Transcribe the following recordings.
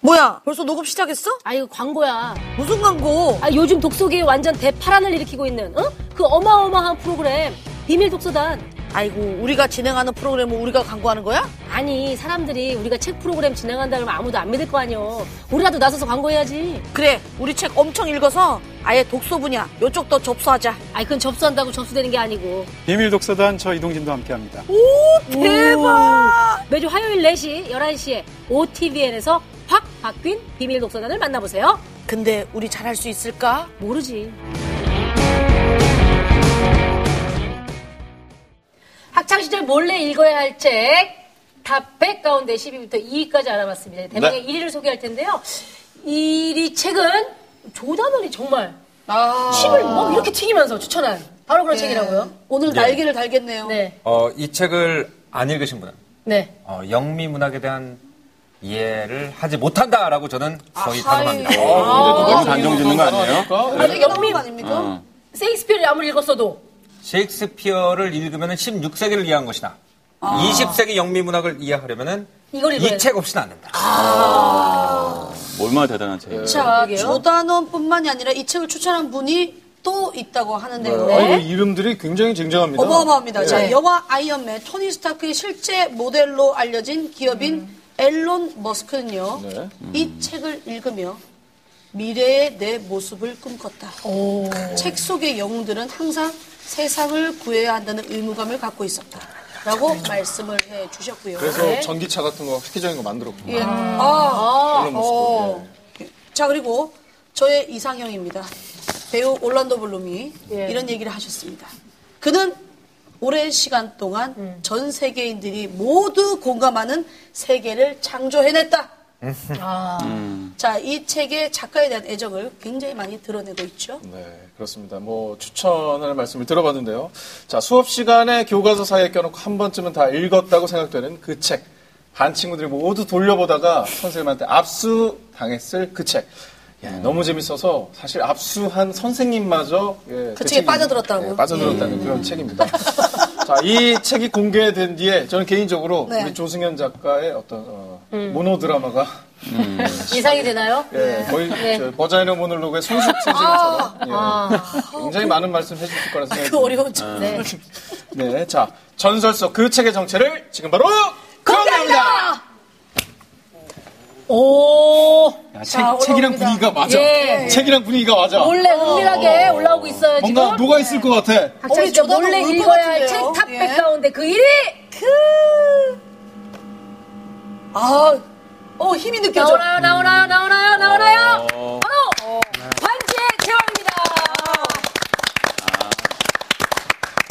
뭐야? 벌써 녹음 시작했어? 아 이거 광고야. 무슨 광고? 아 요즘 독서계에 완전 대파란을 일으키고 있는 어? 그 어마어마한 프로그램 비밀 독서단. 아이고, 우리가 진행하는 프로그램을 우리가 광고하는 거야? 아니 사람들이 우리가 책 프로그램 진행한다 그러면 아무도 안 믿을 거 아니여. 우리라도 나서서 광고해야지. 그래, 우리 책 엄청 읽어서 아예 독서 분야 요쪽 더 접수하자. 아이 그건 접수한다고 접수되는 게 아니고. 비밀 독서단 저 이동진도 함께 합니다. 대박! 매주 화요일 4시, 11시에 OTVN에서 확 바뀐 비밀 독서단을 만나보세요. 근데 우리 잘할 수 있을까? 모르지. 학창시절 몰래 읽어야 할 책, top 100 가운데 10위부터 2위까지 알아봤습니다. 대망의 1위를 소개할 텐데요. 1위 책은 조단원이 정말 침을 막 이렇게 튀기면서 추천한 바로 그런 책이라고요. 오늘 날개를 달겠네요. 네. 어, 이 책을 안 읽으신 분은 네. 어, 영미 문학에 대한 이해를 하지 못한다라고 저는 거의 아하이. 단언합니다. 너무 단정 짓는 거 아니에요? 아니, 영미 아닙니까? 어. 세익스피어를 아무리 읽었어도 셰익스피어를 읽으면 16세기를 이해한 것이나 20세기 영미 문학을 이해하려면 이걸 읽어야 이책 없이는 안 된다. 얼마나 대단한 책이에요. 자. 조단원뿐만이 아니라 이 책을 추천한 분이 또 있다고 하는데요. 네. 아, 이 이름들이 굉장히 쟁쟁합니다. 어마어마합니다. 자, 네. 영화 아이언맨 토니 스타크의 실제 모델로 알려진 기업인 앨런 머스크는요. 네. 이 책을 읽으며 미래의 내 모습을 꿈꿨다. 책 속의 영웅들은 항상 세상을 구해야 한다는 의무감을 갖고 있었다. 라고 말씀을 해 주셨고요. 그래서 네. 전기차 같은 거 획기적인 거 만들었구나. 예. 아, 모습. 어. 자, 그리고 저의 이상형입니다. 배우 올란도 블룸이 예. 이런 얘기를 하셨습니다. 그는 오랜 시간 동안 음. 전 세계인들이 모두 공감하는 세계를 창조해냈다. 아, 자, 이 책의 작가에 대한 애정을 굉장히 많이 드러내고 있죠. 네, 그렇습니다. 뭐 추천하는 말씀을 들어봤는데요. 자, 수업 시간에 교과서 사이에 껴놓고 한 번쯤은 다 읽었다고 생각되는 그 책. 반 친구들이 모두 돌려보다가 선생님한테 압수 당했을 그 책. 예, 너무 재밌어서 사실 압수한 선생님마저 예, 그 책에 책이- 빠져들었다고? 예, 빠져들었다는 그런 책입니다. 자, 이 책이 공개된 뒤에 저는 개인적으로 네. 우리 조승현 작가의 어떤 어, 모노 드라마가 이상이 되나요? 예, 거의 네. 저 버자이너 모놀로그의 손숙 선생님처럼 예, 굉장히 많은 말씀 해주실 거라 생각이 그 어려운 듭니다. 책. 네. 네, 자 전설 속 그 책의 정체를 지금 바로 공개합니다. 오, 야, 책, 자, 책이랑 올라옵니다. 분위기가 맞아. 예. 책이랑 분위기가 맞아. 몰래 은밀하게 올라오고 있어요, 지금. 뭔가 녹아 있을 것 같아. 학창시절 어머니, 몰래 저도 울것 읽어야 할? 책탑 예. 100 가운데 그 1위! 아, 어, 힘이 느껴져. 나오나요, 나오나요, 나오나요, 나오나요? 바로 반지의 제왕입니다.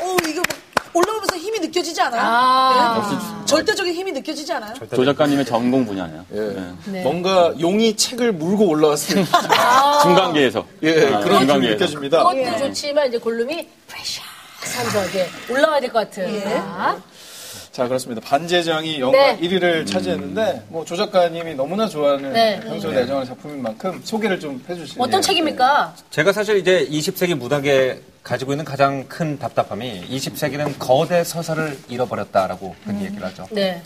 어, 이거 올라오면서 힘이 느껴지지 않아요? 아. 네? 절대적인 힘이 느껴지지 않아요? 조 작가님의 전공 분야네요. 예. 네. 뭔가 용이 책을 물고 올라왔을 때 중간계에서. 예, 아, 그런 느낌이. 느껴집니다. 그것도 좋지만 이제 골룸이 프레셔스하게 올라와야 될 것 같은. 자, 자, 그렇습니다. 반제장이 영화 네. 1위를 차지했는데, 뭐, 조 작가님이 너무나 좋아하는 네. 평소에 애정하는 작품인 만큼 소개를 좀 해주시죠. 어떤 책입니까? 제가 사실 이제 20세기 문학에 가지고 있는 가장 큰 답답함이 20세기는 거대 서사를 잃어버렸다라고 그런 얘기를 하죠. 네.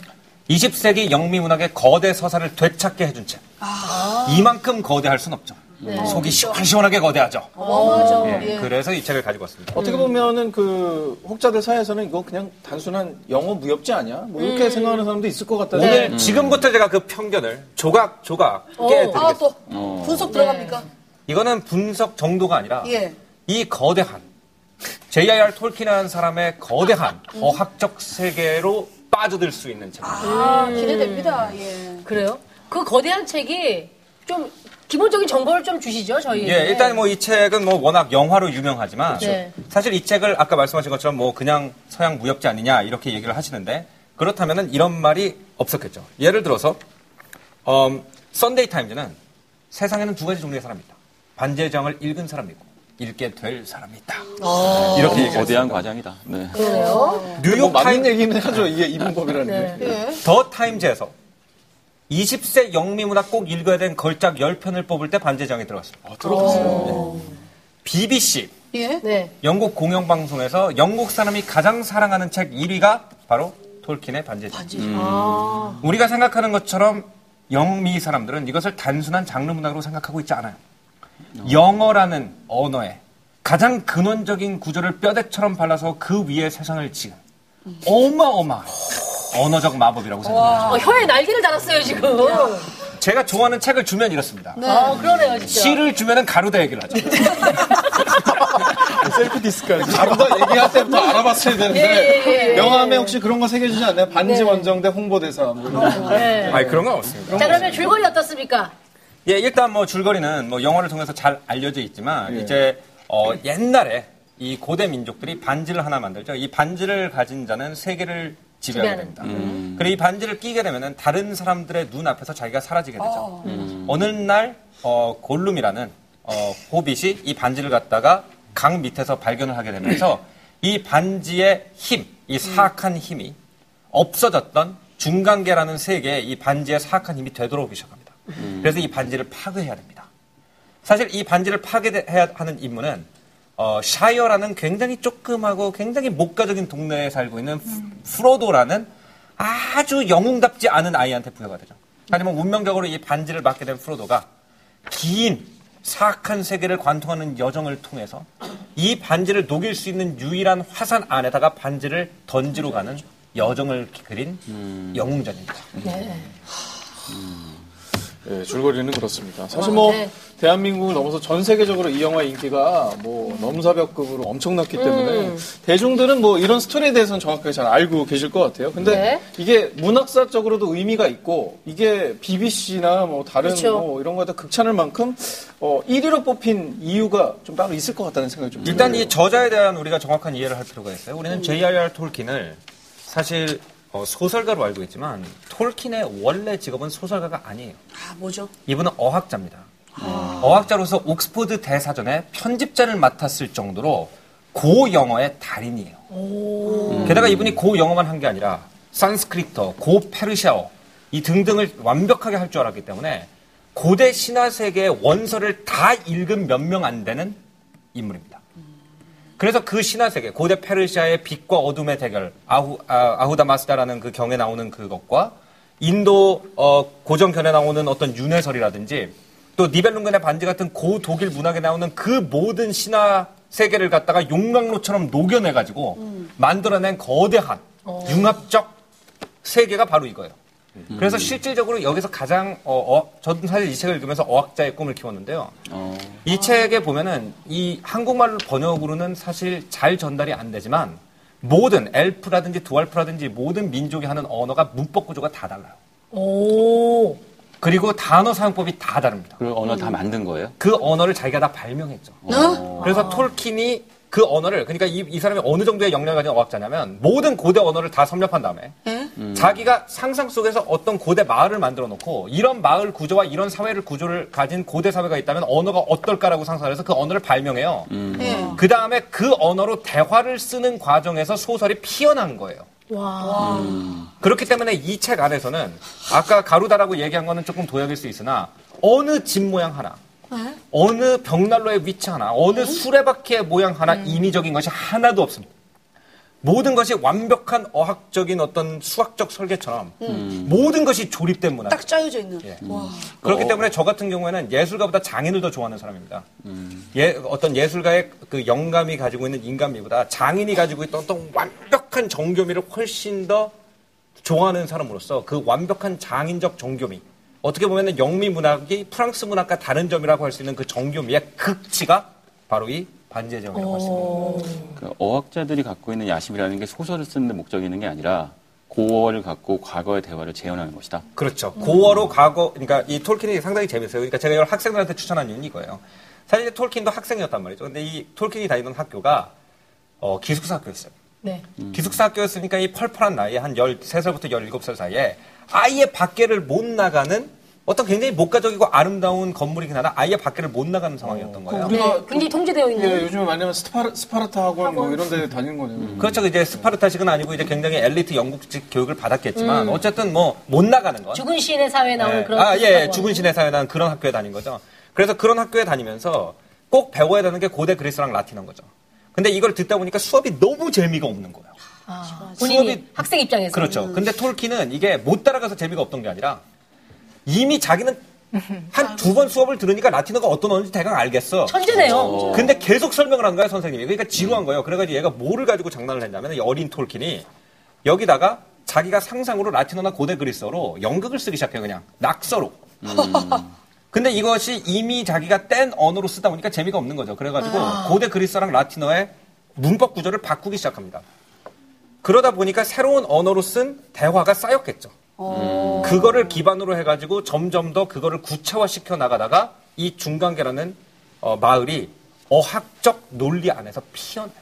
20세기 영미 문학의 거대 서사를 되찾게 해준 책. 이만큼 거대할 순 없죠. 속이 시원시원하게 거대하죠. 어마어마하죠. 예, 예. 그래서 이 책을 가지고 왔습니다. 어떻게 보면은 그 혹자들 사이에서는 이거 그냥 단순한 영어 무협지 아니야? 뭐 이렇게 생각하는 사람도 있을 것 같다는 오늘 지금부터 제가 그 편견을 조각 조각 깨드리겠습니다. 아, 또, 분석 들어갑니까? 이거는 분석 정도가 아니라 예. 이 거대한 J.R.R. 톨킨이라는 사람의 거대한 어학적 세계로 빠져들 수 있는 책입니다. 아, 기대됩니다. 예. 그래요? 그 거대한 책이 좀 기본적인 정보를 좀 주시죠, 저희. 예, 일단 뭐 이 책은 뭐 워낙 영화로 유명하지만 네. 사실 이 책을 아까 말씀하신 것처럼 뭐 그냥 서양 무협지 아니냐 이렇게 얘기를 하시는데 그렇다면은 이런 말이 없었겠죠. 예를 들어서 음, 썬데이 타임즈는 세상에는 두 가지 종류의 사람이 있다. 반지의 제왕을 읽은 사람이 있고 읽게 될 사람이 있다. 이렇게 얘기를 거대한 했습니다. 과정이다. 네. 그래요? 뭐 뉴욕 맞는 타임 얘기는 하죠. 이게 이분법이라는 네. 게. 예. 더 타임즈에서 20세 영미문학 꼭 읽어야 되는 걸작 10편을 뽑을 때 반제장이 들어갔습니다. 아, 들어봤어요. BBC 예. 네. 영국 공영방송에서 영국 사람이 가장 사랑하는 책 1위가 바로 톨킨의 반제장. 아. 우리가 생각하는 것처럼 영미 사람들은 이것을 단순한 장르 문학으로 생각하고 있지 않아요. 영어라는 언어에 가장 근원적인 구조를 뼈대처럼 발라서 그 위에 세상을 지은 어마어마한 언어적 마법이라고 생각합니다. 어, 혀에 날개를 달았어요, 지금. 제가 좋아하는 책을 주면 이렇습니다. 아, 그러네요, 진짜. 시를 주면은 가루다 얘기를 하죠. 셀프 디스까지. 가루다 얘기할 때부터 알아봤어야 되는데. 예, 예, 예. 명함에 혹시 그런 거 새겨주지 않나요? 반지 원정대 홍보대사. 뭐. 네. 아니 그런 건 없습니다. 자, 그러면 줄거리 어떻습니까? 예, 일단 뭐 줄거리는 뭐 영화를 통해서 잘 알려져 있지만 예. 이제 어, 옛날에 이 고대 민족들이 반지를 하나 만들죠. 이 반지를 가진 자는 세계를 지배하게. 됩니다. 그리고 이 반지를 끼게 되면은 다른 사람들의 눈 앞에서 자기가 사라지게 되죠. 어느 날 어, 골룸이라는 어, 호빗이 이 반지를 갖다가 강 밑에서 발견을 하게 되면서 이 반지의 힘, 이 사악한 힘이 없어졌던 중간계라는 세계에 이 반지의 사악한 힘이 되돌아오기 시작합니다. 그래서 이 반지를 파괴해야 됩니다. 사실 이 반지를 파괴해야 하는 임무는 어, 샤이어라는 굉장히 조그마고 굉장히 목가적인 동네에 살고 있는 프- 프로도라는 아주 영웅답지 않은 아이한테 부여가 되죠. 하지만 운명적으로 이 반지를 맡게 된 프로도가 긴 사악한 세계를 관통하는 여정을 통해서 이 반지를 녹일 수 있는 유일한 화산 안에다가 반지를 던지러 가는 여정을 그린 영웅전입니다. 예, 줄거리는 그렇습니다. 사실 뭐 네. 대한민국을 넘어서 전 세계적으로 이 영화 인기가 뭐 넘사벽급으로 엄청났기 때문에 대중들은 뭐 이런 스토리에 대해서는 정확하게 잘 알고 계실 것 같아요. 근데 네. 이게 문학사적으로도 의미가 있고 이게 BBC나 뭐 다른 그렇죠. 뭐 이런 거에 극찬할 만큼 어 1위로 뽑힌 이유가 좀 따로 있을 것 같다는 생각이 좀 일단 들어요. 이 저자에 대한 우리가 정확한 이해를 할 필요가 있어요. 우리는 J.R.R. 톨킨을 사실 어, 소설가로 알고 있지만 톨킨의 원래 직업은 소설가가 아니에요. 아, 뭐죠? 이분은 어학자입니다. 어학자로서 옥스퍼드 대사전의 편집자를 맡았을 정도로 고 영어의 달인이에요. 게다가 이분이 고 영어만 한 게 아니라 산스크리터, 고 페르시아어 이 등등을 완벽하게 할 줄 알았기 때문에 고대 신화 세계의 원서를 다 읽은 몇 명 안 되는 인물입니다. 그래서 그 신화 세계, 고대 페르시아의 빛과 어둠의 대결, 아후, 아, 후다 마스다라는 그 경에 나오는 그것과 인도 어, 고정견에 나오는 어떤 윤회설이라든지 또 니벨룽겐의 반지 같은 고 독일 문학에 나오는 그 모든 신화 세계를 갖다가 용광로처럼 녹여내가지고 만들어낸 거대한 융합적 세계가 바로 이거예요. 그래서 실질적으로 여기서 가장 어, 어, 저는 사실 이 책을 읽으면서 어학자의 꿈을 키웠는데요. 이 책에 보면은 이 한국말 번역으로는 사실 잘 전달이 안 되지만 모든 엘프라든지 두알프라든지 모든 민족이 하는 언어가 문법 구조가 다 달라요. 오. 그리고 단어 사용법이 다 다릅니다. 그 언어 다 만든 거예요? 그 언어를 자기가 다 발명했죠. 그래서 톨킨이 그 언어를 그러니까 이, 이 사람이 어느 정도의 역량을 가진 어학자냐면 모든 고대 언어를 다 섭렵한 다음에 자기가 상상 속에서 어떤 고대 마을을 만들어 놓고 이런 마을 구조와 이런 사회를 구조를 가진 고대 사회가 있다면 언어가 어떨까라고 상상을 해서 그 언어를 발명해요. 예. 그 다음에 그 언어로 대화를 쓰는 과정에서 소설이 피어난 거예요. 와. 그렇기 때문에 이 책 안에서는 아까 가루다라고 얘기한 거는 조금 도약일 수 있으나 어느 집 모양 하나, 네? 어느 벽난로의 위치 하나, 어느 수레바퀴의 모양 하나 인위적인 것이 하나도 없습니다. 모든 것이 완벽한 어학적인 어떤 수학적 설계처럼 모든 것이 조립된 문화. 딱 짜여져 있는. 예. 와. 그렇기 때문에 저 같은 경우에는 예술가보다 장인을 더 좋아하는 사람입니다. 예, 어떤 예술가의 그 영감이 가지고 있는 인간미보다 장인이 가지고 있던 어떤 완벽한 정교미를 훨씬 더 좋아하는 사람으로서 그 완벽한 장인적 정교미. 어떻게 보면 영미 문학이 프랑스 문학과 다른 점이라고 할 수 있는 그 정교미의 극치가 바로 이 반지의 제왕이라고 할 수 있습니다. 그 어학자들이 갖고 있는 야심이라는 게 소설을 쓰는 데 목적이 있는 게 아니라 고어를 갖고 과거의 대화를 재현하는 것이다. 그렇죠. 고어로 과거, 그러니까 이 톨킨이 상당히 재밌어요. 그러니까 제가 이걸 학생들한테 추천한 이유는 이거예요. 사실 이제 톨킨도 학생이었단 말이죠. 근데 이 톨킨이 다니던 학교가 어, 기숙사 학교였어요. 네. 기숙사 학교였으니까 이 펄펄한 나이에 한 13살부터 17살 사이에 아예 밖에를 못 나가는 어떤 굉장히 목가적이고 아름다운 건물이긴 하나 아예 밖에를 못 나가는 상황이었던 거예요. 우리가 네. 굉장히 통제되어 있는. 예, 요즘에 많이 하면 스파르, 스파르타 학원 뭐 이런 데 다니는 거네요. 그렇죠. 이제 스파르타식은 아니고 이제 굉장히 엘리트 영국식 교육을 받았겠지만 어쨌든 뭐 못 나가는 건. 죽은 시인의 사회에 나오는 네. 그런. 아, 예, 비슷하고 죽은 신의 사회 난 그런 학교에 다닌 거죠. 그래서 그런 학교에 다니면서 꼭 배워야 되는 게 고대 그리스랑 라틴어인 거죠. 근데 이걸 듣다 보니까 수업이 너무 재미가 없는 거예요. 아, 본인이 수업이- 학생 입장에서. 그렇죠. 근데 톨킨은 이게 못 따라가서 재미가 없던 게 아니라 이미 자기는 한 두 번 수업을 들으니까 라틴어가 어떤 언어인지 대강 알겠어. 천재네요. 근데 계속 설명을 한 거야, 선생님이. 그러니까 지루한 거예요. 그래가지고 얘가 뭐를 가지고 장난을 했냐면, 이 어린 톨킨이 여기다가 자기가 상상으로 라틴어나 고대 그리스어로 연극을 쓰기 시작해요, 그냥. 낙서로. 근데 이것이 이미 자기가 뗀 언어로 쓰다 보니까 재미가 없는 거죠. 그래가지고 고대 그리스어랑 라틴어의 문법 구조를 바꾸기 시작합니다. 그러다 보니까 새로운 언어로 쓴 대화가 쌓였겠죠. 그거를 기반으로 해가지고 점점 더 그거를 구체화시켜 나가다가 이 중간계라는 어, 마을이 어학적 논리 안에서 피어나요.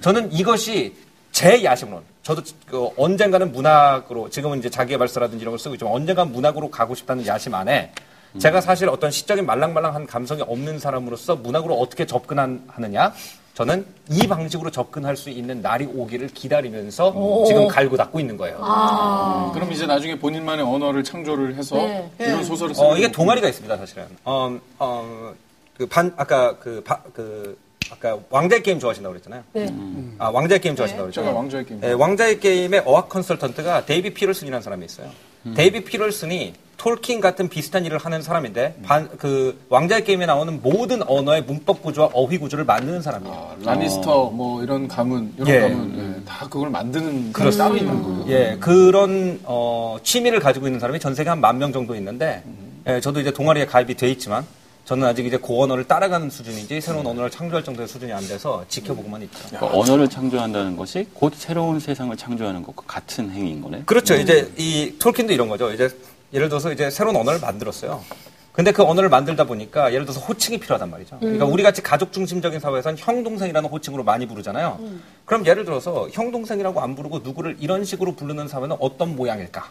저는 이것이 제 야심론. 저도 그 언젠가는 문학으로 지금은 이제 자기개발서라든지 이런 걸 쓰고 있지만 언젠간 문학으로 가고 싶다는 야심 안에 제가 사실 어떤 시적인 말랑말랑한 감성이 없는 사람으로서 문학으로 어떻게 접근하느냐 저는 이 방식으로 접근할 수 있는 날이 오기를 기다리면서 지금 갈고 닦고 있는 거예요. 그럼 이제 나중에 본인만의 언어를 창조를 해서 네. 이런 소설을 쓰는 어, 이게 동아리가 있습니다, 사실은. 어, 어, 그 반, 아까 그, 바, 그, 아까 왕좌의 게임 좋아하신다고 그랬잖아요. 네. 아, 왕자의 게임 좋아하신다고 제가 그랬잖아요. 왕좌의 게임. 예, 왕자의 게임의 어학 컨설턴트가 데이비드 피터슨이라는 사람이 있어요. 데이비드 피터슨이 톨킨 같은 비슷한 일을 하는 사람인데, 반, 그, 왕좌의 게임에 나오는 모든 언어의 문법 구조와 어휘 구조를 만드는 사람이에요. 아, 라니스터 뭐 이런 가문 이런 예. 가문 예, 다 그걸 만드는 사람이 따로 있는 거예요. 예, 그런 어, 취미를 가지고 있는 사람이 전 세계 한 만 명 정도 있는데, 예, 저도 이제 동아리에 가입이 돼 있지만, 저는 아직 이제 그 언어를 따라가는 수준인지 새로운 언어를 창조할 정도의 수준이 안 돼서 지켜보고만 있죠. 그러니까 언어를 창조한다는 것이 곧 새로운 세상을 창조하는 것과 같은 행위인 거네. 그렇죠. 이제 이 톨킨도 이런 거죠. 이제 예를 들어서 이제 새로운 언어를 만들었어요. 근데 그 언어를 만들다 보니까 예를 들어서 호칭이 필요하단 말이죠. 그러니까 우리 같이 가족 중심적인 사회에서는 형 동생이라는 호칭으로 많이 부르잖아요. 그럼 예를 들어서 형 동생이라고 안 부르고 누구를 이런 식으로 부르는 사회는 어떤 모양일까?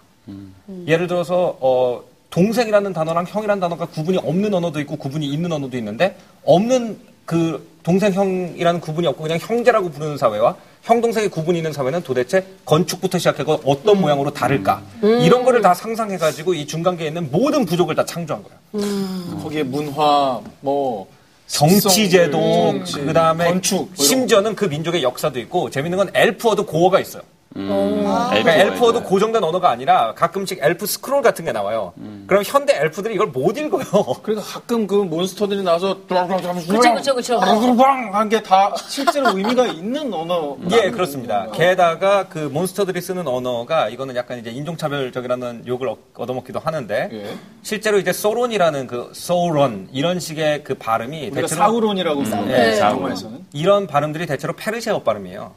예를 들어서 어 동생이라는 단어랑 형이라는 단어가 구분이 없는 언어도 있고 구분이 있는 언어도 있는데 없는 그 동생 형이라는 구분이 없고 그냥 형제라고 부르는 사회와 형 동생의 구분이 있는 사회는 도대체 건축부터 시작해서 어떤 모양으로 다를까 이런 거를 다 상상해가지고 이 중간계에 있는 모든 부족을 다 창조한 거예요. 거기에 문화 뭐 정치제도 정치, 그다음에 건축 뭐 심지어는 그 민족의 역사도 있고 재밌는 건 엘프어도 고어가 있어요. 그러니까 엘프가 엘프어도. 고정된 언어가 아니라 가끔씩 엘프 스크롤 같은 게 나와요. 그럼 현대 엘프들이 이걸 못 읽어요. 그러니까 가끔 그 몬스터들이 나와서 그쵸, 그쵸, 그쵸. 한게 다 실제로 의미가 있는 언어. 예, 그렇습니다. 게다가 그 몬스터들이 쓰는 언어가 이거는 약간 이제 인종차별적이라는 욕을 얻- 얻어먹기도 하는데 예. 실제로 이제 소론이라는 그 소론 이런 식의 그 발음이 대체로 사우론이라고 부르는 네, 사우론. 영화에서는 이런 발음들이 대체로 페르시아어 발음이에요.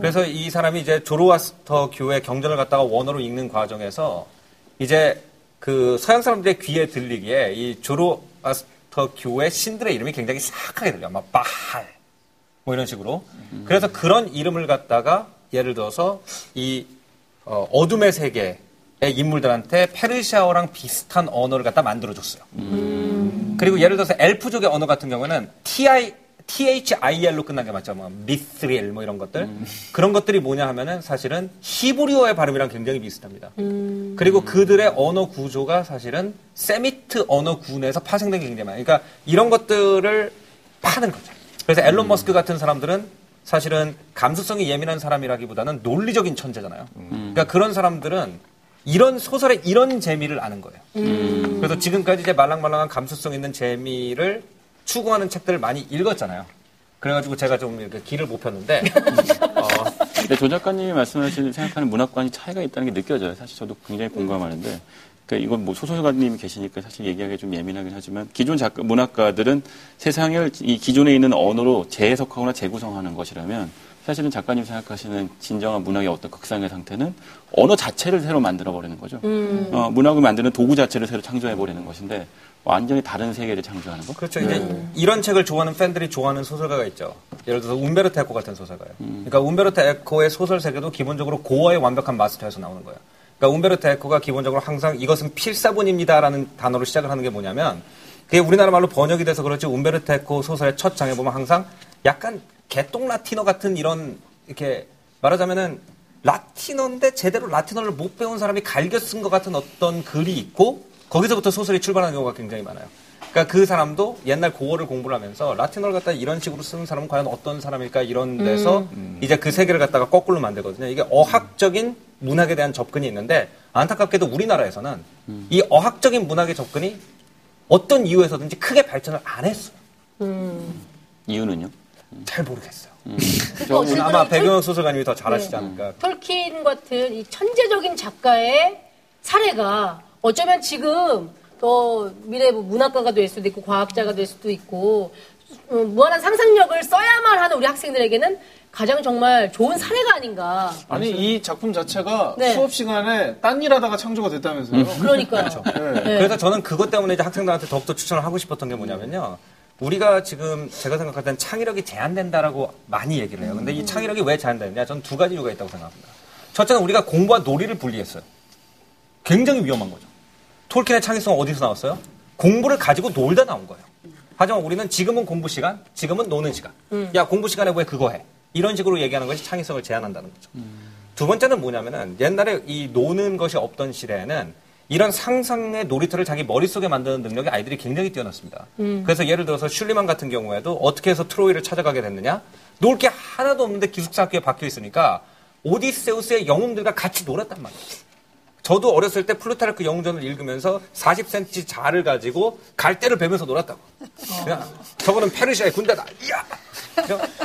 그래서 이 사람이 이제 조로아스터 교회 경전을 갖다가 원어로 읽는 과정에서 이제 그 서양 사람들의 귀에 들리기에 이 조로아스터 교회 신들의 이름이 굉장히 사악하게 들려요. 막 바할 뭐 이런 식으로. 그래서 그런 이름을 갖다가 예를 들어서 이 어, 어둠의 세계의 인물들한테 페르시아어랑 비슷한 언어를 갖다 만들어줬어요. 그리고 예를 들어서 엘프족의 언어 같은 경우에는 TI, THIL로 끝난 게 맞죠. 뭐, 미스릴 뭐 이런 것들. 그런 것들이 뭐냐 하면은 사실은 히브리어의 발음이랑 굉장히 비슷합니다. 그리고 그들의 언어 구조가 사실은 세미트 언어 구내에서 파생된 게 굉장히 많아요. 그러니까 이런 것들을 파는 거죠. 그래서 앨런 머스크 같은 사람들은 사실은 감수성이 예민한 사람이라기보다는 논리적인 천재잖아요. 그러니까 그런 사람들은 이런 소설의 이런 재미를 아는 거예요. 그래서 지금까지 이제 말랑말랑한 감수성 있는 재미를 추구하는 책들을 많이 읽었잖아요. 그래가지고 제가 좀 이렇게 길을 못 폈는데, 어, 근데 조 작가님이 말씀하시는 생각하는 문학관이 차이가 있다는 게 느껴져요. 사실 저도 굉장히 공감하는데. 그러니까 이건 뭐 소설가님이 계시니까 사실 얘기하기 좀 예민하긴 하지만 기존 작가, 문학가들은 세상을 이 기존에 있는 언어로 재해석하거나 재구성하는 것이라면 사실은 작가님 생각하시는 진정한 문학의 어떤 극상의 상태는 언어 자체를 새로 만들어 버리는 거죠. 어, 문학을 만드는 도구 자체를 새로 창조해 버리는 것인데 완전히 다른 세계를 창조하는 거. 그렇죠. 이제 이런 책을 좋아하는 팬들이 좋아하는 소설가가 있죠. 예를 들어서 움베르토 에코 같은 소설가요. 그러니까 움베르토 에코의 소설 세계도 기본적으로 고어의 완벽한 마스터에서 나오는 거예요. 그러니까 움베르토 에코가 기본적으로 항상 이것은 필사본입니다라는 단어로 시작을 하는 게 뭐냐면 그게 우리나라 말로 번역이 돼서 그렇지 움베르토 에코 소설의 첫 장에 보면 항상 약간 개똥 라틴어 같은 이런 이렇게 말하자면은 라틴어인데 제대로 라틴어를 못 배운 사람이 갈겨 쓴 것 같은 어떤 글이 있고 거기서부터 소설이 출발하는 경우가 굉장히 많아요. 그러니까 그 사람도 옛날 고어를 공부를 하면서 라틴어를 갖다 이런 식으로 쓰는 사람은 과연 어떤 사람일까 이런 데서 이제 그 세계를 갖다가 거꾸로 만들거든요. 이게 어학적인 문학에 대한 접근이 있는데 안타깝게도 우리나라에서는 이 어학적인 문학의 접근이 어떤 이유에서든지 크게 발전을 안 했어요. 이유는요? 잘 모르겠어요. 그러니까 어쨌든 아마 톨- 배경영 소설가님이 더 잘하시지 않을까. 톨킨 같은 이 천재적인 작가의 사례가 어쩌면 지금 더 미래 뭐 문학가가 될 수도 있고 과학자가 될 수도 있고 어, 무한한 상상력을 써야만 하는 우리 학생들에게는 가장 정말 좋은 사례가 아닌가. 아니 이 작품 자체가 네. 수업 시간에 딴 일하다가 창조가 됐다면서요. 그러니까요. 네. 그래서 저는 그것 때문에 이제 학생들한테 더욱더 추천을 하고 싶었던 게 뭐냐면요. 우리가 지금 제가 생각할 때는 창의력이 제한된다라고 많이 얘기를 해요. 근데 이 창의력이 왜 제한되느냐? 저는 두 가지 이유가 있다고 생각합니다. 첫째는 우리가 공부와 놀이를 분리했어요. 굉장히 위험한 거죠. 톨킨의 창의성은 어디서 나왔어요? 공부를 가지고 놀다 나온 거예요. 하지만 우리는 지금은 공부 시간, 지금은 노는 시간. 야, 공부 시간에 왜 그거 해? 이런 식으로 얘기하는 것이 창의성을 제한한다는 거죠. 두 번째는 뭐냐면은 옛날에 이 노는 것이 없던 시대에는 이런 상상의 놀이터를 자기 머릿속에 만드는 능력이 아이들이 굉장히 뛰어났습니다. 그래서 예를 들어서 슐리만 같은 경우에도 어떻게 해서 트로이를 찾아가게 됐느냐? 놀 게 하나도 없는데 기숙사 학교에 박혀 있으니까 오디세우스의 영웅들과 같이 놀았단 말이에요. 저도 어렸을 때 플루타르크 영웅전을 읽으면서 40cm 자를 가지고 갈대를 베면서 놀았다고. 그냥 저거는 페르시아의 군대다. 이야!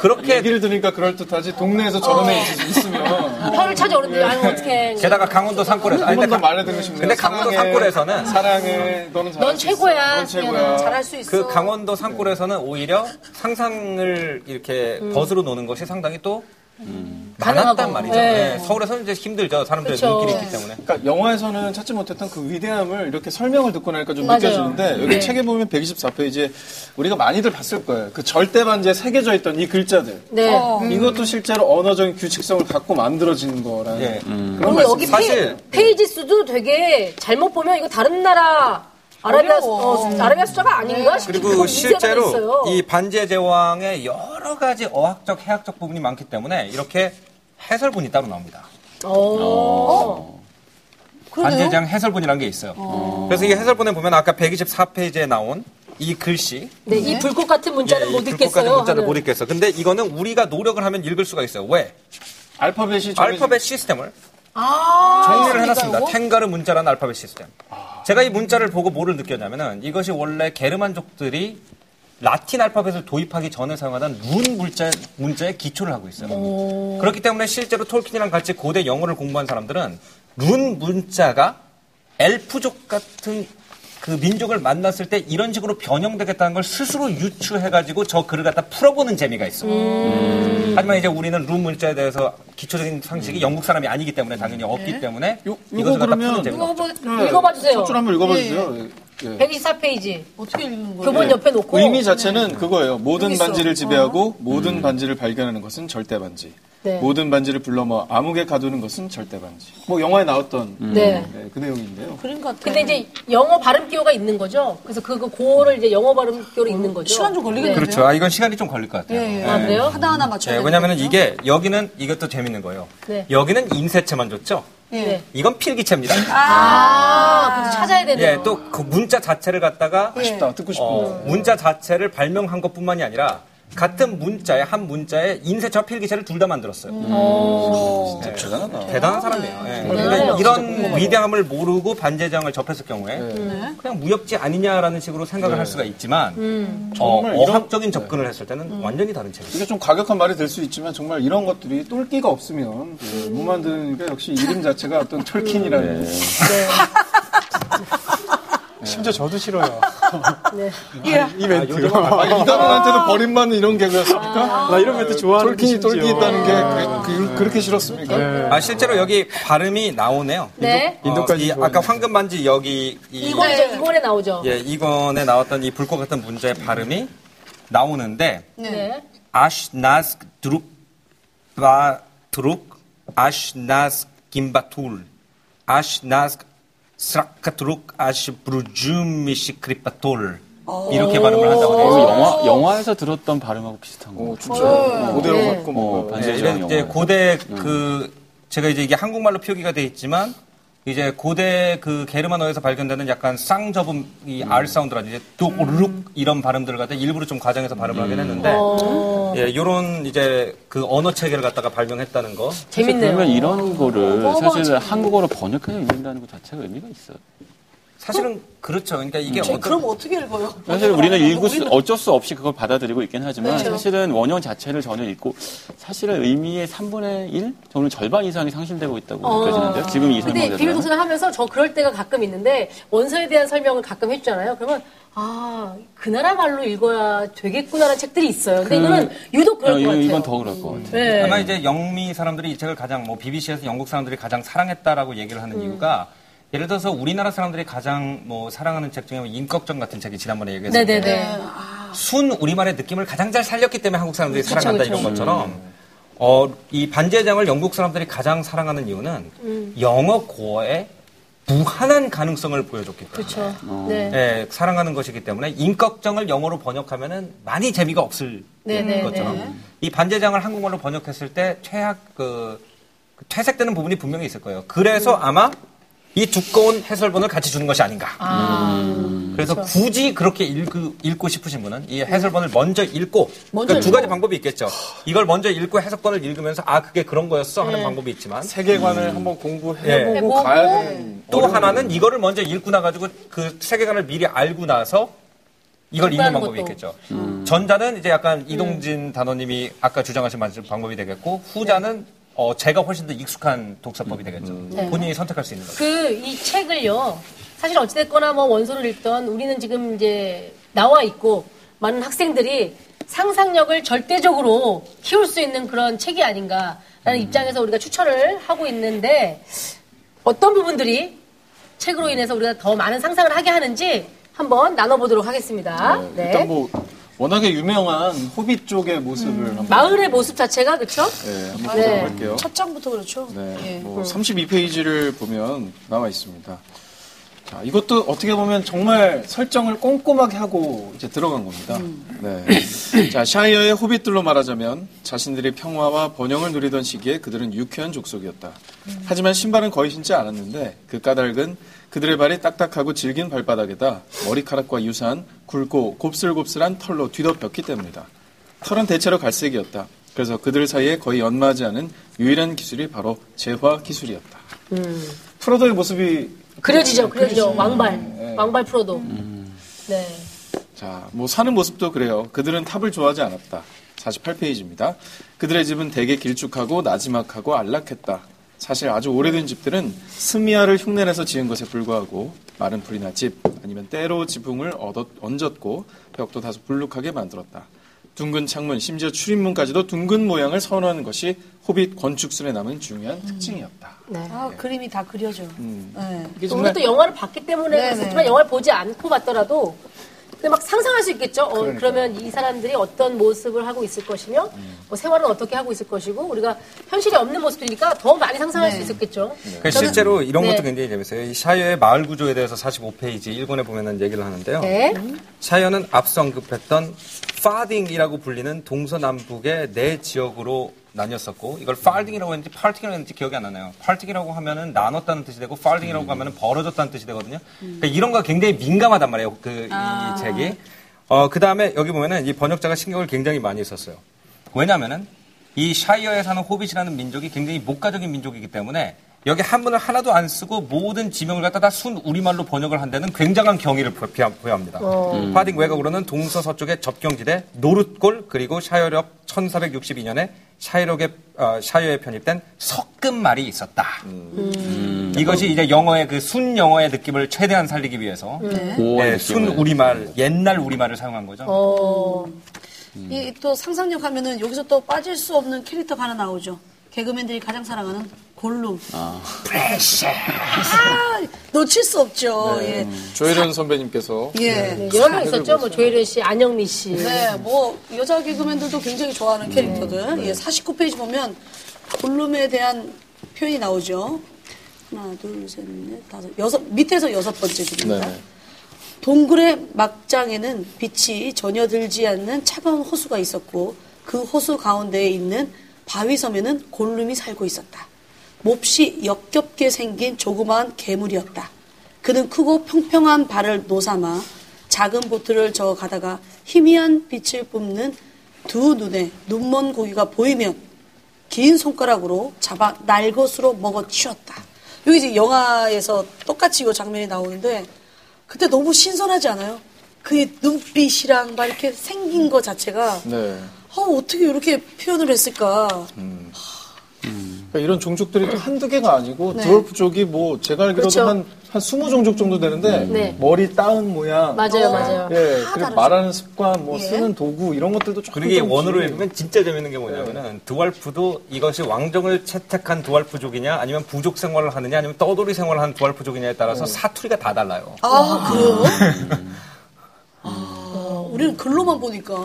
그렇게 얘기를 들으니까 그럴 듯하지 동네에서 저런 애 있- 있으면 혀를 찾아오는데 아유 어떡해. 게다가 강원도 산골에서 아니, 한번더 근데 강- 말해드리고 싶네요. 근데 강원도 사랑해, 산골에서는 사랑해 너는 넌. 최고야, 넌 최고야. 잘할 수 있어. 그 강원도 산골에서는 오히려 상상을 이렇게 벗으로 노는 것이 상당히 또 많았단 가능하고. 말이죠. 네. 네, 서울에서는 이제 힘들죠. 사람들의 그쵸. 눈길이 있기 때문에. 그러니까 영화에서는 찾지 못했던 그 위대함을 이렇게 설명을 듣고 나니까 좀 맞아요. 느껴지는데 여기 네. 책에 보면 124페이지에 우리가 많이들 봤을 거예요. 그 절대 반지에 새겨져 있던 이 글자들. 네. 이것도 실제로 언어적인 규칙성을 갖고 만들어진 거라는 예. 그런 그리고 말씀. 여기 사실- 페, 이지 수도 되게 잘못 보면 이거 다른 나라 아라비아. 어, 아라비아 숫자가 아닌가 싶은 그리고 그런 미세가 실제로. 이 반지의 제왕에 여러 가지 어학적, 해학적 부분이 많기 때문에 이렇게 해설본이 따로 나옵니다. 어. 반지의 제왕 해설본이라는 게 있어요. 그래서 이 해설본에 보면 아까 124페이지에 나온 이 글씨 네, 이 불꽃 같은 문자는 예, 못이 불꽃 읽겠어요. 같은 문자를. 못 읽겠어. 근데 이거는 우리가 노력을 하면 읽을 수가 있어요. 왜? 알파벳이 알파벳 시스템을 아, 정리를 해놨습니다. 이거? 탱가르 문자라는 알파벳 시스템. 제가 이 문자를 보고 뭐를 느꼈냐면은 이것이 원래 게르만족들이 라틴 알파벳을 도입하기 전에 사용하던 룬 문자, 문자에 기초를 하고 있어요. 그렇기 때문에 실제로 톨킨이랑 같이 고대 영어를 공부한 사람들은 룬 문자가 엘프족 같은 그 민족을 만났을 때 이런 식으로 변형되겠다는 걸 스스로 유추해가지고 저 글을 갖다 풀어보는 재미가 있어. 하지만 이제 우리는 룬 문자에 대해서 기초적인 상식이 영국 사람이 아니기 때문에 당연히 없기 때문에 요- 이것을 갖다 그러면 푸는 재미가 이거 없죠. 한번 읽어봐 주세요. 첫 줄 한번 읽어봐 주세요. 예. 예. 124페이지. 어떻게 읽는 거예요? 교본 옆에 놓고. 의미 자체는 그거예요. 모든. 반지를 지배하고 모든 반지를 발견하는 것은 절대 반지. 네. 모든 반지를 불러모 암흑에 가두는 것은 절대 반지. 뭐 영화에 나왔던 네. 네, 그 내용인데요. 그런 것 같아. 근데 이제 영어 발음 기호가 있는 거죠. 그래서 그거 고어를 이제 영어 발음 기호로 읽는 거죠. 시간 좀 걸리겠네요. 그렇죠. 아, 이건 시간이 좀 걸릴 것 같아요. 예, 예. 아, 그래요? 하나 하나 맞춰야 예, 되는 왜냐면은 거죠? 이게 여기는 이것도 재밌는 거예요. 네. 여기는 인쇄체만 줬죠. 예. 네. 이건 필기체입니다. 아, 그래서 찾아야 되네요. 예, 또 그 문자 자체를 갖다가 아쉽다. 듣고 싶은데. 어, 문자 자체를 발명한 것뿐만이 아니라 같은 문자에 한 문자에 인쇄체와 필기체를 둘 다 만들었어요. 진짜 대단하다. 대단한 사람이에요. 예. 대단해요. 그러니까 이런 위대함을 모르고 반제장을 접했을 경우에 그냥 무협지 아니냐라는 식으로 생각을 할 수가 있지만 어, 정말 이런- 어학적인 접근을 했을 때는 완전히 다른 책이에요. 이게 좀 과격한 말이 될 수 있지만 정말 이런 것들이 똘끼가 없으면 그, 못 만드니까 역시 이름 자체가 어떤 톨킨이라는 심지어 저도 싫어요. 네. 이 멘트. 아, 이단원한테도 버림받는 이런 개그였습니까? 나 이런 멘트 좋아하는데 톨킨이 똘끼 심지어. 있다는 게 그, 그, 렇게 싫었습니까? 아 실제로 여기 발음이 나오네요. 네. 어, 인도까지 이 좋아하는 아까 황금 반지 여기 이 이권이죠. 이권에 나오죠. 예, 이건에 나왔던 이 불꽃 같은 문자의 발음이 나오는데 네. 아시나스 드룩 바 드룩 아시나스 김바툴 아시나스 스라카트룩 아시 브루주미시 크리파톨. 이렇게 발음을 한다고 되어 이거 있어요. 영화, 영화에서 들었던 발음하고 비슷한 거. 어, 진짜 그대로 네. 갖고 어, 뭐 반지- 네, 이런 이제 고대 그 제가 이제 이게 한국말로 표기가 돼 있지만 이제 고대 그 게르만어에서 발견되는 약간 쌍접음 이 R 사운드라든지 이제 또르륵 이런 발음들을 갖다 일부러 좀 과장해서 발음을 하긴 했는데 어. 예, 요런 이제 그 언어 체계를 갖다가 발명했다는 거. 재밌네요. 그러면 이런 거를 어, 사실. 한국어로 번역해서 읽는다는 것 자체가 의미가 있어요. 사실은 그렇죠. 그러니까 이게 저희 어떤 그럼 어떻게 읽어요? 사실 우리는 읽을 수, 어쩔 수 없이 그걸 받아들이고 있긴 하지만 그렇죠. 사실은 원형 자체를 전혀 읽고 사실은 의미의 3분의 1? 저는 절반 이상이 상실되고 있다고 어. 느껴지는데요. 지금 이 근데 설명대로. 비밀 독서를 하면서 저 그럴 때가 가끔 있는데 원서에 대한 설명을 가끔 해주잖아요. 그러면 아, 그 나라 말로 읽어야 되겠구나라는 책들이 있어요. 근데 이거는 유독 그럴 것 같아요. 어, 이건 더 그럴 것 같아요. 네. 아마 이제 영미 사람들이 이 책을 가장 뭐 BBC에서 영국 사람들이 가장 사랑했다라고 얘기를 하는 음. 이유가 예를 들어서 우리나라 사람들이 가장 뭐 사랑하는 책 중에 뭐 임꺽정 같은 책이 지난번에 얘기했었는데 네네네. 순 우리말의 느낌을 가장 잘 살렸기 때문에 한국 사람들이 그쵸, 사랑한다 그쵸. 이런 것처럼 어, 이 반제장을 영국 사람들이 가장 사랑하는 이유는 음. 영어 고어의 무한한 가능성을 보여줬기 때문에 그렇죠. 어. 네. 예, 사랑하는 것이기 때문에 임꺽정을 영어로 번역하면은 많이 재미가 없을 네네, 것처럼 네. 이 반제장을 한국말로 번역했을 때 퇴학 그, 그 퇴색되는 부분이 분명히 있을 거예요. 그래서 음. 아마 이 두꺼운 해설본을 같이 주는 것이 아닌가. 그래서 굳이 그렇게 읽고, 읽고 싶으신 분은 이 해설본을 먼저 읽고 먼저 그두 읽고. 가지 방법이 있겠죠. 이걸 먼저 읽고 해석본을 읽으면서 아 그게 그런 거였어 하는 네. 방법이 있지만 세계관을 한번 공부해보고 예. 해보고 가야 되는 또 하나는 이거를 먼저 읽고 나가지고 그 세계관을 미리 알고 나서 이걸 읽는 방법이 것도. 있겠죠. 전자는 이제 약간 이동진 단원님이 아까 주장하신 방법이 되겠고 후자는 어, 제가 훨씬 더 익숙한 독서법이 되겠죠. 네. 본인이 선택할 수 있는 거죠. 그 이 책을요. 사실 어찌됐거나 뭐 원서를 읽던 우리는 지금 이제 나와 있고 많은 학생들이 상상력을 절대적으로 키울 수 있는 그런 책이 아닌가라는 입장에서 우리가 추천을 하고 있는데 어떤 부분들이 책으로 인해서 우리가 더 많은 상상을 하게 하는지 한번 나눠보도록 하겠습니다. 네, 네. 일단 뭐 워낙에 유명한 호빗 쪽의 모습을 한번 마을의 모습 자체가 그렇죠? 네, 한번 네. 보도록 할게요. 첫 장부터 그렇죠. 네, 예. 뭐 32페이지를 보면 나와 있습니다. 자, 이것도 어떻게 보면 정말 설정을 꼼꼼하게 하고 이제 들어간 겁니다. 네. 자, 샤이어의 호빗들로 말하자면 자신들이 평화와 번영을 누리던 시기에 그들은 유쾌한 족속이었다. 하지만 신발은 거의 신지 않았는데 그 까닭은 그들의 발이 딱딱하고 질긴 발바닥에다 머리카락과 유사한 굵고 곱슬곱슬한 털로 뒤덮였기 때문이다. 털은 대체로 갈색이었다. 그래서 그들 사이에 거의 연마하지 않은 유일한 기술이 바로 재화 기술이었다. 프로도의 모습이 그려지죠, 그려지죠. 왕발. 네. 왕발 프로도. 네. 자, 뭐 사는 모습도 그래요. 그들은 탑을 좋아하지 않았다. 48페이지입니다. 그들의 집은 대개 길쭉하고 나지막하고 안락했다. 사실 아주 오래된 집들은 스미아를 흉내내서 지은 것에 불과하고 마른 불이나 집 아니면 때로 지붕을 얻었, 얹었고 벽도 다소 불룩하게 만들었다. 둥근 창문, 심지어 출입문까지도 둥근 모양을 선호하는 것이 호빗 건축술에 남은 중요한 특징이었다. 네. 아, 그림이 다 그려져. 네. 이게 또 영화를 봤기 때문에 네네. 그렇지만 영화를 보지 않고 봤더라도 근데 막 상상할 수 있겠죠. 어, 그러니까요. 그러면 이 사람들이 어떤 모습을 하고 있을 것이며 뭐 생활은 어떻게 하고 있을 것이고 우리가 현실에 없는 모습들이니까 더 많이 상상할 네. 수 있었겠죠. 그 실제로 이런 네. 것도 굉장히 재밌어요. 이 샤이어의 마을 구조에 대해서 45페이지 일본에 보면은 얘기를 하는데요. 네. 샤이어는 앞서 언급했던 파딩이라고 불리는 동서남북의 네 지역으로 나뉘었었고 이걸 팔딩이라고 했는지 팔팅이라고 했는지 기억이 안 나네요. 팔팅이라고 하면은 나눴다는 뜻이 되고 팔딩이라고 하면은 벌어졌다는 뜻이 되거든요. 그러니까 이런 거 굉장히 민감하단 말이에요. 그이 책이. 어, 그 다음에 여기 보면은 이 번역자가 신경을 굉장히 많이 썼어요. 왜냐면은 이 샤이어에 사는 호빗이라는 민족이 굉장히 목가적인 민족이기 때문에 여기 한문을 하나도 안 쓰고 모든 지명을 갖다 다 순 우리말로 번역을 한 데는 굉장한 경의를 부- 부여- 부여합니다. 파딩 외곽으로는 동서 서쪽의 접경지대 노릇골 그리고 샤이어력 1462년에 샤이력의 어, 샤이어에 편입된 석금말이 있었다. 이것이 이제 영어의 그 순 영어의 느낌을 최대한 살리기 위해서 고어의 네, 순 느낌을. 우리말 옛날 우리말을 사용한 거죠. 어, 이또 상상력 하면은 여기서 또 빠질 수 없는 캐릭터가 하나 나오죠. 개그맨들이 가장 사랑하는 골룸. 아, 놓칠 수 없죠. 예. 조혜련 선배님께서 예. 네, 여러 명 있었죠. 뭐 조혜련 씨, 안영미 씨. 네, 뭐 여자 개그맨들도 굉장히 좋아하는 캐릭터들. 예, 49페이지 보면 골룸에 대한 표현이 나오죠. 하나, 둘, 셋, 넷, 다섯, 여섯 밑에서 여섯 번째 줄입니다. 네. 동굴의 막장에는 빛이 전혀 들지 않는 차가운 호수가 있었고 그 호수 가운데에 있는 바위 섬에는 골룸이 살고 있었다. 몹시 역겹게 생긴 조그마한 괴물이었다. 그는 크고 평평한 발을 노삼아 작은 보트를 저어 가다가 희미한 빛을 뿜는 두 눈에 눈먼 고기가 보이면 긴 손가락으로 잡아 날것으로 먹어 치웠다. 여기 이제 영화에서 똑같이 이 장면이 나오는데 그때 너무 신선하지 않아요? 그의 눈빛이랑 막 이렇게 생긴 것 자체가 네. 어, 어떻게 이렇게 표현을 했을까? 그러니까 이런 종족들이 또 한두 개가 아니고 네. 드월프족이 뭐 제가 알기로도 그렇죠. 한, 한 20종족 정도 되는데 네. 머리 따은 모양 맞아요, 맞아요. 예, 다 그리고 다르죠. 말하는 습관, 뭐 예. 쓰는 도구 이런 것들도 조금 그리고 이게 조금씩- 원어로 읽으면 진짜 재밌는 게 뭐냐면은 드왈프도 이것이 왕정을 채택한 드왈프족이냐 아니면 부족 생활을 하느냐 아니면 떠돌이 생활을 하는 드왈프족이냐에 따라서 사투리가 다 달라요. 아, 그래요? 아, 우리는 글로만 보니까.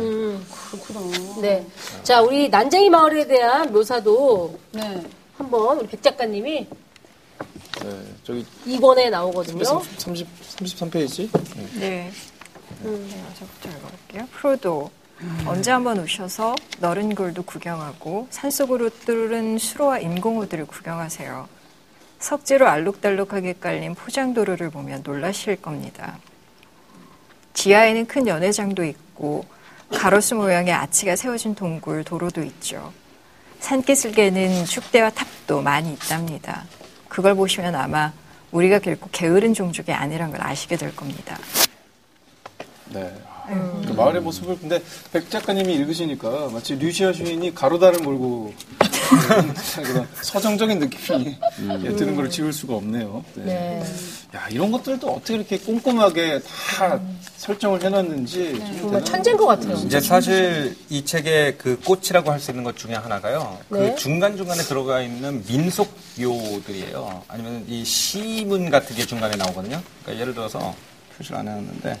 음, 그렇구나. 네. 자, 우리 난쟁이 마을에 대한 묘사도 네. 한번 우리 백 작가님이 네, 저기 2권에 나오거든요. 30, 33페이지. 네. 네, 저부터 읽어볼게요. 프로도 언제 한번 오셔서 너른 골도 구경하고 산속으로 뚫은 수로와 임공호들을 구경하세요. 석지로 알록달록하게 깔린 포장도로를 보면 놀라실 겁니다. 지하에는 큰 연회장도 있고 가로수 모양의 아치가 세워진 동굴 도로도 있죠. 산기슭에는 축대와 탑도 많이 있답니다. 그걸 보시면 아마 우리가 결코 게으른 종족이 아니란 걸 아시게 될 겁니다. 네. 그 마을의 모습을 근데 백 작가님이 읽으시니까 마치 류시아 주인이 가로다를 몰고 그런 서정적인 느낌이 예, 드는 걸 지울 수가 없네요. 네. 네. 야 이런 것들도 어떻게 이렇게 꼼꼼하게 다 설정을 해놨는지 좀 정말 천재인 것 같아요. 이제 사실 이 책의 그 꽃이라고 할 수 있는 것 중에 하나가요. 네. 그 중간 중간에 들어가 있는 민속 묘들이에요. 아니면 이 시문 같은 게 중간에 나오거든요. 그러니까 예를 들어서 표시를 안 해놨는데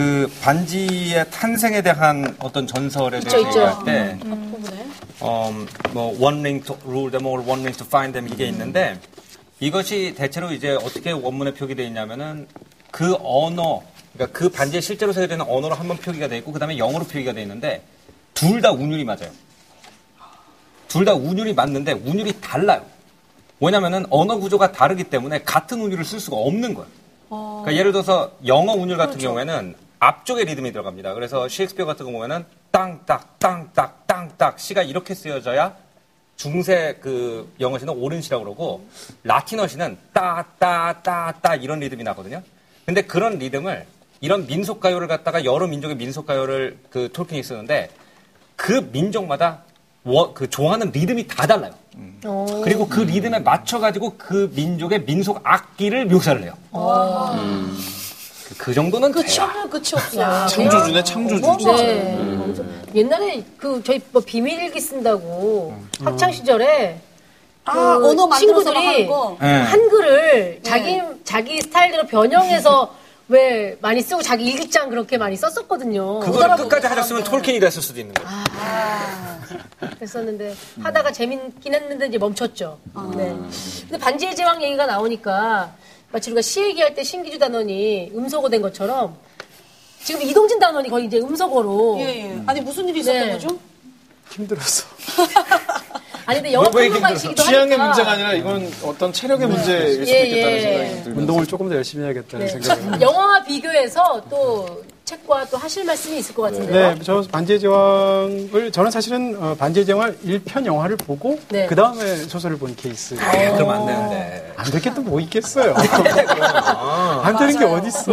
그 반지의 탄생에 대한 어떤 전설에 대해서. 얘기할 때. 음, 뭐 one ring to rule them all, one ring to find them 이게 있는데 이것이 대체로 이제 어떻게 원문에 표기되어 있냐면은 그 언어, 그러니까 그 반지에 실제로 사용되는 언어로 한 번 표기가 되어 있고 그 다음에 영어로 표기가 되어 있는데 둘 다 운율이 맞아요. 둘 다 운율이 맞는데 운율이 달라요. 왜냐면은 언어 구조가 다르기 때문에 같은 운율을 쓸 수가 없는 거예요. 그러니까 예를 들어서 영어 운율 같은 경우에는 앞쪽에 리듬이 들어갑니다. 그래서 셰익스피어 같은 거 보면은 땅딱 땅딱 땅딱 시가 이렇게 쓰여져야 중세 그 영어 시는 옳은 시라고 그러고 라틴어 시는 따따따따 이런 리듬이 나거든요. 근데 그런 리듬을 이런 민속 가요를 갖다가 여러 민족의 민속 가요를 그 톨킨이 쓰는데 그 민족마다 워- 그 좋아하는 리듬이 다 달라요. 어. 그리고 그 리듬에 맞춰 가지고 그 민족의 민속 악기를 묘사를 해요. 그- 그 정도는 끝이. 없는 끝이 없어. 창조주네 창조주. 네. 엄청- 옛날에 그 저희 뭐 비밀일기 쓴다고 학창 시절에 아, 그 언어 친구들이. 네. 한글을 자기 자기 스타일대로 변형해서 왜 많이 쓰고 자기 일기장 그렇게 많이 썼었거든요. 그거를 끝까지 하셨으면 톨킨이 됐을 수도 있는 거예요. 그랬었는데 하다가 재밌긴 했는데 이제 멈췄죠. 아. 네. 근데 반지의 제왕 얘기가 나오니까 마치 우리가 시 얘기할 때 신기주 단원이 음소거 된 것처럼 지금 이동진 단원이 거의 이제 음소거로 예, 예. 아니, 무슨 일이 있었던 네. 거죠? 힘들었어. 아니 근데 영어 왜 평론가이시기도 취향의 하니까 문제가 아니라 이건 어떤 체력의 문제일 수도 예, 있겠다는 예. 생각이 들면서 운동을 조금 더 열심히 해야겠다는 네. 생각을. 영화와 비교해서 또 책과 또 하실 말씀이 있을 것 같은데요. 네, 저 반지의 제왕을 저는 사실은 어, 반지의 제왕 1편 영화를 보고 네. 그 다음에 소설을 본 케이스. 아, 그럼 안 되는데. 안될게또뭐 있겠어요. 안 되는 게 어딨어.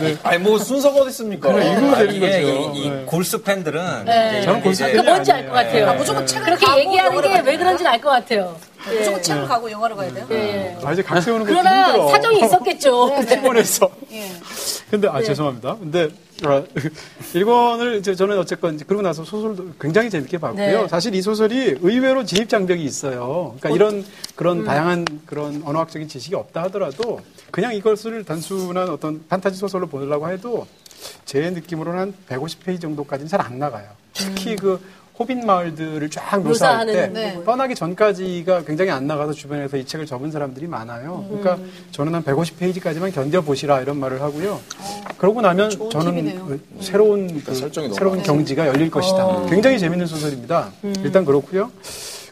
네. 아니 뭐 순서가 어디 있습니까? 그래, 읽으면 아, 되는 거죠. 이, 이 네. 골수 팬들은 네. 저는 골수 그 뭔지 알 것 같아요. 아, 무조건 책을 그렇게 가고 얘기하는 게 왜? 그런지는 알 것 같아요. 무조건 책을 가고 영화를 가야 돼요? 예. 아, 이제 각 세우는 그러나 힘들어. 사정이 있었겠죠. 피곤해서. 예. 근데 아 죄송합니다. 근데 아, 일권을 이제 저는 어쨌건 그러고 나서 소설도 굉장히 재밌게 봤고요. 네. 사실 이 소설이 의외로 진입 장벽이 있어요. 그러니까 이런 그런 다양한 그런 언어학적인 지식이 없다 하더라도 그냥 이것을 단순한 어떤 판타지 소설로 보려고 해도 제 느낌으로는 한 150페이지 정도까지는 잘 안 나가요. 특히 그 호빗 마을들을 쫙 묘사할 때 네. 떠나기 전까지가 굉장히 안 나가서 주변에서 이 책을 접은 사람들이 많아요. 그러니까 저는 한 150페이지까지만 견뎌보시라 이런 말을 하고요. 그러고 나면 저는 팁이네요. 그 새로운 그 설정이 너무 새로운. 경지가 열릴 것이다. 굉장히 재밌는 소설입니다. 일단 그렇고요.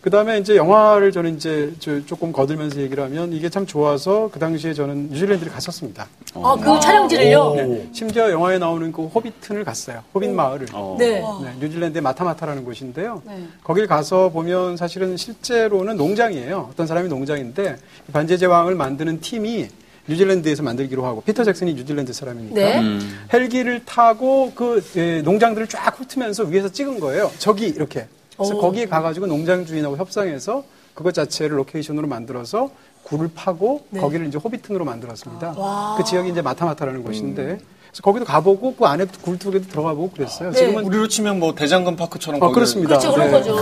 그그 다음에 이제 영화를 저는 이제 저 조금 거들면서 얘기를 하면 이게 참 좋아서 그 당시에 저는 뉴질랜드를 갔었습니다. 아, 그 촬영지를요? 네. 심지어 영화에 나오는 그 호비튼을 갔어요. 호빗 마을을. 어. 네. 네, 뉴질랜드의 마타마타라는 곳인데요. 네. 거길 가서 보면 사실은 실제로는 농장이에요. 어떤 사람이 농장인데 반지의 제왕을 만드는 팀이 뉴질랜드에서 만들기로 하고 피터 잭슨이 뉴질랜드 사람이니까 네. 음. 헬기를 타고 그 예, 농장들을 쫙 훑으면서 위에서 찍은 거예요. 저기 이렇게. 그래서 오. 거기에 가가지고 농장 주인하고 협상해서 그것 자체를 로케이션으로 만들어서 굴을 파고 네. 거기를 이제 호비튼으로 만들었습니다. 그 지역이 이제 마타마타라는 곳인데 그래서 거기도 가보고 그 안에 굴뚝에도 들어가 보고 그랬어요. 네. 지금은 우리로 치면 뭐 대장금 파크처럼 어, 그렇습니다. 그렇죠, 그런 네. 거죠.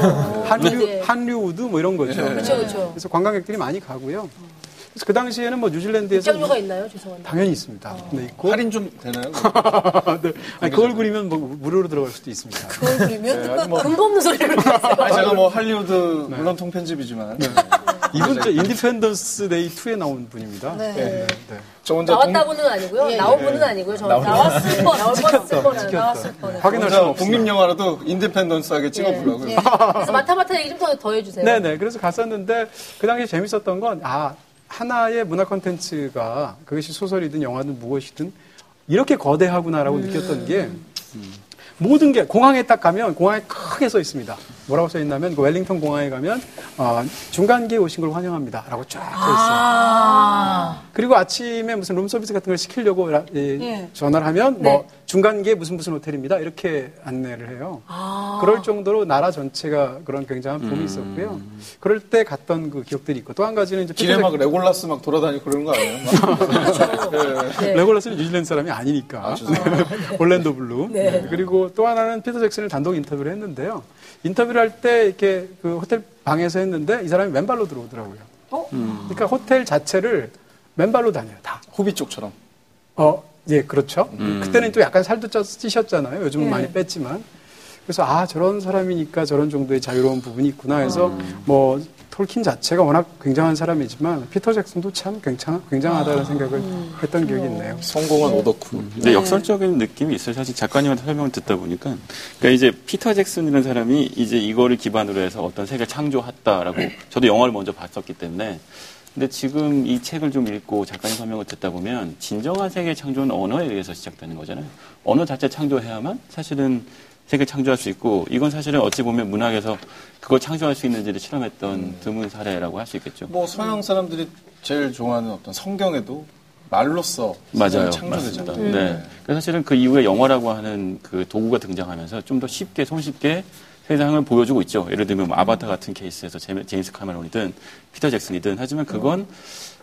한류, 네. 한류 우드 뭐 이런 거죠. 그렇죠, 그렇죠. 그래서 관광객들이 많이 가고요. 그래서 그 당시에는 뭐 뉴질랜드에서 입장료가 있나요? 죄송합니다. 당연히 있습니다. 네, 있고. 할인 좀 되나요? 네. 아니, 그걸 그리면 뭐 무료로 들어갈 수도 있습니다. 그걸 그리면 네, 아니 뭐 근거 없는 소리를. 아니, 제가 뭐 할리우드 물론 통편집이지만 이분 저 인디펜던스 데이 2에 나온 분입니다. 네. 네. 저 혼자 동, 나왔다 분은 아니고요. 예, 나온 분은 아니고요. 저 나왔을 거, 나올 뻔했을 거는 나왔을 거는. 확인할 혼자 수는 없습니다. 독립 영화라도 independence하게 찍어보려고요. 그래서 마타마타 얘기 좀 더 더 해주세요. 네네. 그래서 갔었는데 그 당시에 재밌었던 건 아, 하나의 문화 콘텐츠가 그것이 소설이든 영화든 무엇이든 이렇게 거대하구나라고 느꼈던 게 모든 게 공항에 딱 가면 공항에 크게 써 있습니다. 뭐라고 써 있냐면 그 웰링턴 공항에 가면 어, 중간계에 오신 걸 환영합니다라고 쫙 써 있어요. 아, 그리고 아침에 무슨 룸 서비스 같은 걸 시키려고 라- 예, 예. 전화를 하면 네. 뭐 중간계에 무슨 무슨 호텔입니다 이렇게 안내를 해요. 아. 그럴 정도로 나라 전체가 그런 굉장한 붐이 있었고요. 그럴 때 갔던 그 기억들이 있고 또 한 가지는 이제 길에 막 레골라스 막 돌아다니고 그러는 거 아니에요? 막. 네. 네. 레골라스는 뉴질랜드 사람이 아니니까. 네. 올랜도 블룸. 네. 그리고 또 하나는 피터 잭슨을 단독 인터뷰를 했는데요. 인터뷰를 할 때 이렇게 그 호텔 방에서 했는데 이 사람이 맨발로 들어오더라고요. 어? 그러니까 호텔 자체를 맨발로 다녀요. 다. 호비 쪽처럼. 어, 예, 그렇죠. 음. 그때는 또 약간 살도 쪄, 찌셨잖아요. 요즘은 예. 많이 뺐지만. 그래서 아, 저런 사람이니까 저런 정도의 자유로운 부분이 있구나 해서 음. 뭐 톨킨 자체가 워낙 굉장한 사람이지만 피터 잭슨도 참 굉장, 굉장하다는 생각을 했던 기억이 있네요. 성공한 오덕후. 근데 역설적인 느낌이 있어요. 사실 작가님한테 설명을 듣다 보니까. 그러니까 이제 피터 잭슨이라는 사람이 이제 이거를 기반으로 해서 어떤 세계를 창조했다라고 저도 영화를 먼저 봤었기 때문에. 근데 지금 이 책을 좀 읽고 작가님 설명을 듣다 보면 진정한 세계 창조는 언어에 의해서 시작되는 거잖아요. 언어 자체 창조해야만 사실은 세계 창조할 수 있고 이건 사실은 어찌 보면 문학에서 그걸 창조할 수 있는지를 실험했던 드문 사례라고 할 수 있겠죠. 뭐 서양 사람들이 제일 좋아하는 어떤 성경에도 말로써 맞아요. 창조되잖아요. 맞습니다. 네. 그래서 사실은 그 이후에 영화라고 하는 그 도구가 등장하면서 좀 더 쉽게 손쉽게 세상을 보여주고 있죠. 예를 들면 뭐 아바타 같은 케이스에서 제임스 카메론이든 피터 잭슨이든 하지만 그건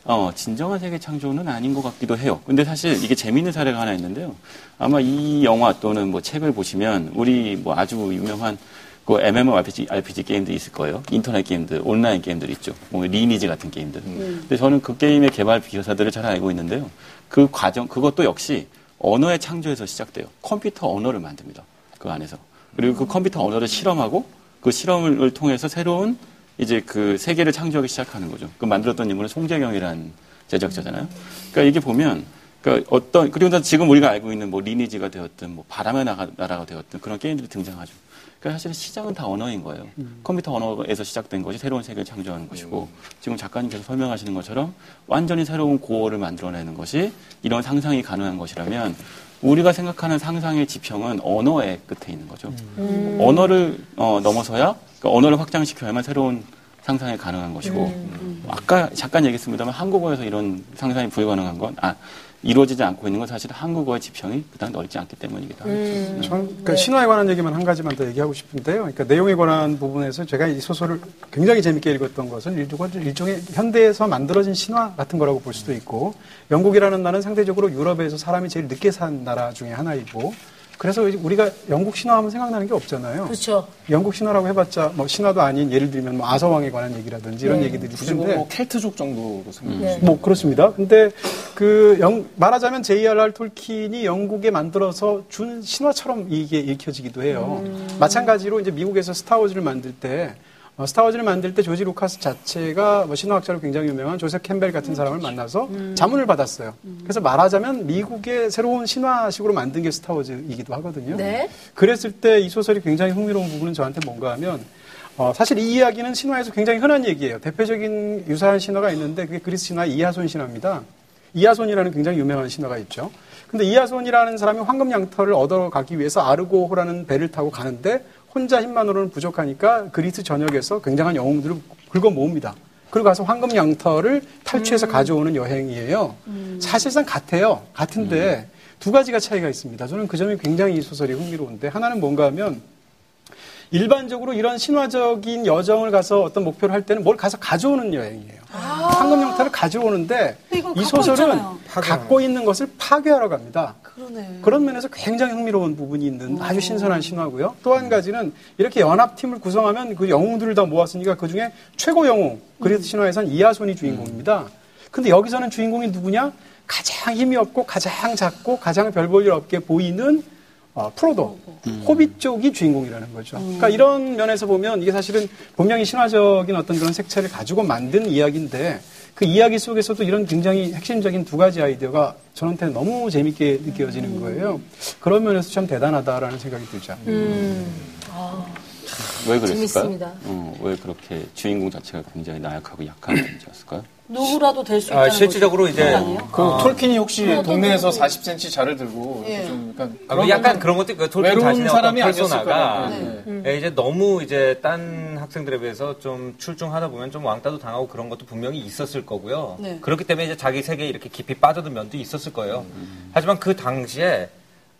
어, 진정한 세계 창조는 아닌 것 같기도 해요. 근데 사실 이게 재미있는 사례가 하나 있는데요. 아마 이 영화 또는 뭐 책을 보시면 우리 뭐 아주 유명한 그 MMORPG RPG 게임들이 있을 거예요. 인터넷 게임들, 온라인 게임들 있죠. 뭐 리니지 같은 게임들. 근데 저는 그 게임의 개발 기사들을 잘 알고 있는데요. 그 과정, 그것도 역시 언어의 창조에서 시작돼요. 컴퓨터 언어를 만듭니다. 그 안에서. 그리고 그 컴퓨터 언어를 실험하고 그 실험을 통해서 새로운 이제 그 세계를 창조하기 시작하는 거죠. 그 만들었던 인물은 송재경이라는 제작자잖아요. 그러니까 이게 보면 그러니까 어떤 그리고 지금 우리가 알고 있는 뭐 리니지가 되었든 뭐 바람의 나라가 되었든 그런 게임들이 등장하죠. 그러니까 사실 시작은 다 언어인 거예요. 컴퓨터 언어에서 시작된 것이 새로운 세계를 창조하는 것이고 지금 작가님께서 설명하시는 것처럼 완전히 새로운 고어를 만들어내는 것이 이런 상상이 가능한 것이라면 우리가 생각하는 상상의 지평은 언어의 끝에 있는 거죠. 언어를 어, 넘어서야 그러니까 언어를 확장시켜야만 새로운 상상이 가능한 것이고 아까 잠깐 얘기했습니다만 한국어에서 이런 상상이 불가능한 건 아, 이루어지지 않고 있는 건 사실 한국어의 지평이 그닥 넓지 않기 때문이기도 하죠. 저는 그러니까 신화에 관한 얘기만 한 가지만 더 얘기하고 싶은데요. 그러니까 내용에 관한 부분에서 제가 이 소설을 굉장히 재밌게 읽었던 것은 일종의, 일종의 현대에서 만들어진 신화 같은 거라고 볼 수도 있고 영국이라는 나라는 상대적으로 유럽에서 사람이 제일 늦게 산 나라 중에 하나이고 그래서 우리가 영국 신화 하면 생각나는 게 없잖아요. 그렇죠. 영국 신화라고 해봤자 뭐 신화도 아닌 예를 들면 뭐 아서왕에 관한 얘기라든지 이런 얘기들이 굳이 뭐, 있는데 뭐 켈트족 정도로 생각해요. 네. 뭐 그렇습니다. 근데 그 영, 말하자면 J.R.R. 톨킨이 영국에 만들어서 준 신화처럼 이게 읽혀지기도 해요. 마찬가지로 이제 미국에서 스타워즈를 만들 때 어, 스타워즈를 만들 때 조지 루카스 자체가 뭐 신화학자로 굉장히 유명한 조셉 캠벨 같은 사람을 만나서 자문을 받았어요. 그래서 말하자면 미국의 새로운 신화식으로 만든 게 스타워즈이기도 하거든요. 네. 그랬을 때 이 소설이 굉장히 흥미로운 부분은 저한테 뭔가 하면 어, 사실 이 이야기는 신화에서 굉장히 흔한 얘기예요. 대표적인 유사한 신화가 있는데 그게 그리스 신화 이하손 신화입니다. 이하손이라는 굉장히 유명한 신화가 있죠. 근데 이하손이라는 사람이 황금 양털을 얻어가기 위해서 아르고호라는 배를 타고 가는데 혼자 힘만으로는 부족하니까 그리스 전역에서 굉장한 영웅들을 긁어 모읍니다. 그리고 가서 황금 양털을 탈취해서 가져오는 여행이에요. 사실상 같아요. 같은데 두 가지가 차이가 있습니다. 저는 그 점이 굉장히 이 소설이 흥미로운데 하나는 뭔가 하면 일반적으로 이런 신화적인 여정을 가서 어떤 목표를 할 때는 뭘 가서 가져오는 여행이에요. 황금 영타를 가져오는데 이 소설은 있잖아요. 갖고 있는 것을 파괴하러 갑니다. 그러네. 그런 면에서 굉장히 흥미로운 부분이 있는 아주 신선한 신화고요. 또 한 가지는 이렇게 연합팀을 구성하면 그 영웅들을 다 모았으니까 그 중에 최고 영웅, 그리스 신화에선 이하손이 주인공입니다. 근데 여기서는 주인공이 누구냐? 가장 힘이 없고 가장 작고 가장 별 볼 일 없게 보이는 어, 프로도, 호빗 쪽이 주인공이라는 거죠. 그러니까 이런 면에서 보면 이게 사실은 분명히 신화적인 어떤 그런 색채를 가지고 만든 이야기인데 그 이야기 속에서도 이런 굉장히 핵심적인 두 가지 아이디어가 저한테는 너무 재밌게 느껴지는 거예요. 그런 면에서 참 대단하다라는 생각이 들죠. 왜 그랬을까요? 재밌습니다. 어, 왜 그렇게 주인공 자체가 굉장히 나약하고 약한 존재였을까요? 누구라도 될 수 있다는 아. 실질적으로 이제 아니에요? 그 톨킨이 혹시 동네에서 어떤 40cm 자를 들고 예. 좀 약간 아, 뭐 약간 그런 것도 있고 톨킨 외로운 자신의 사람이 퍼소나가 거예요. 네. 예, 이제 너무 이제 딴 학생들에 비해서 좀 출중하다 보면 좀 왕따도 당하고 그런 것도 분명히 있었을 거고요. 네. 그렇기 때문에 이제 자기 세계에 이렇게 깊이 빠져든 면도 있었을 거예요. 하지만 그 당시에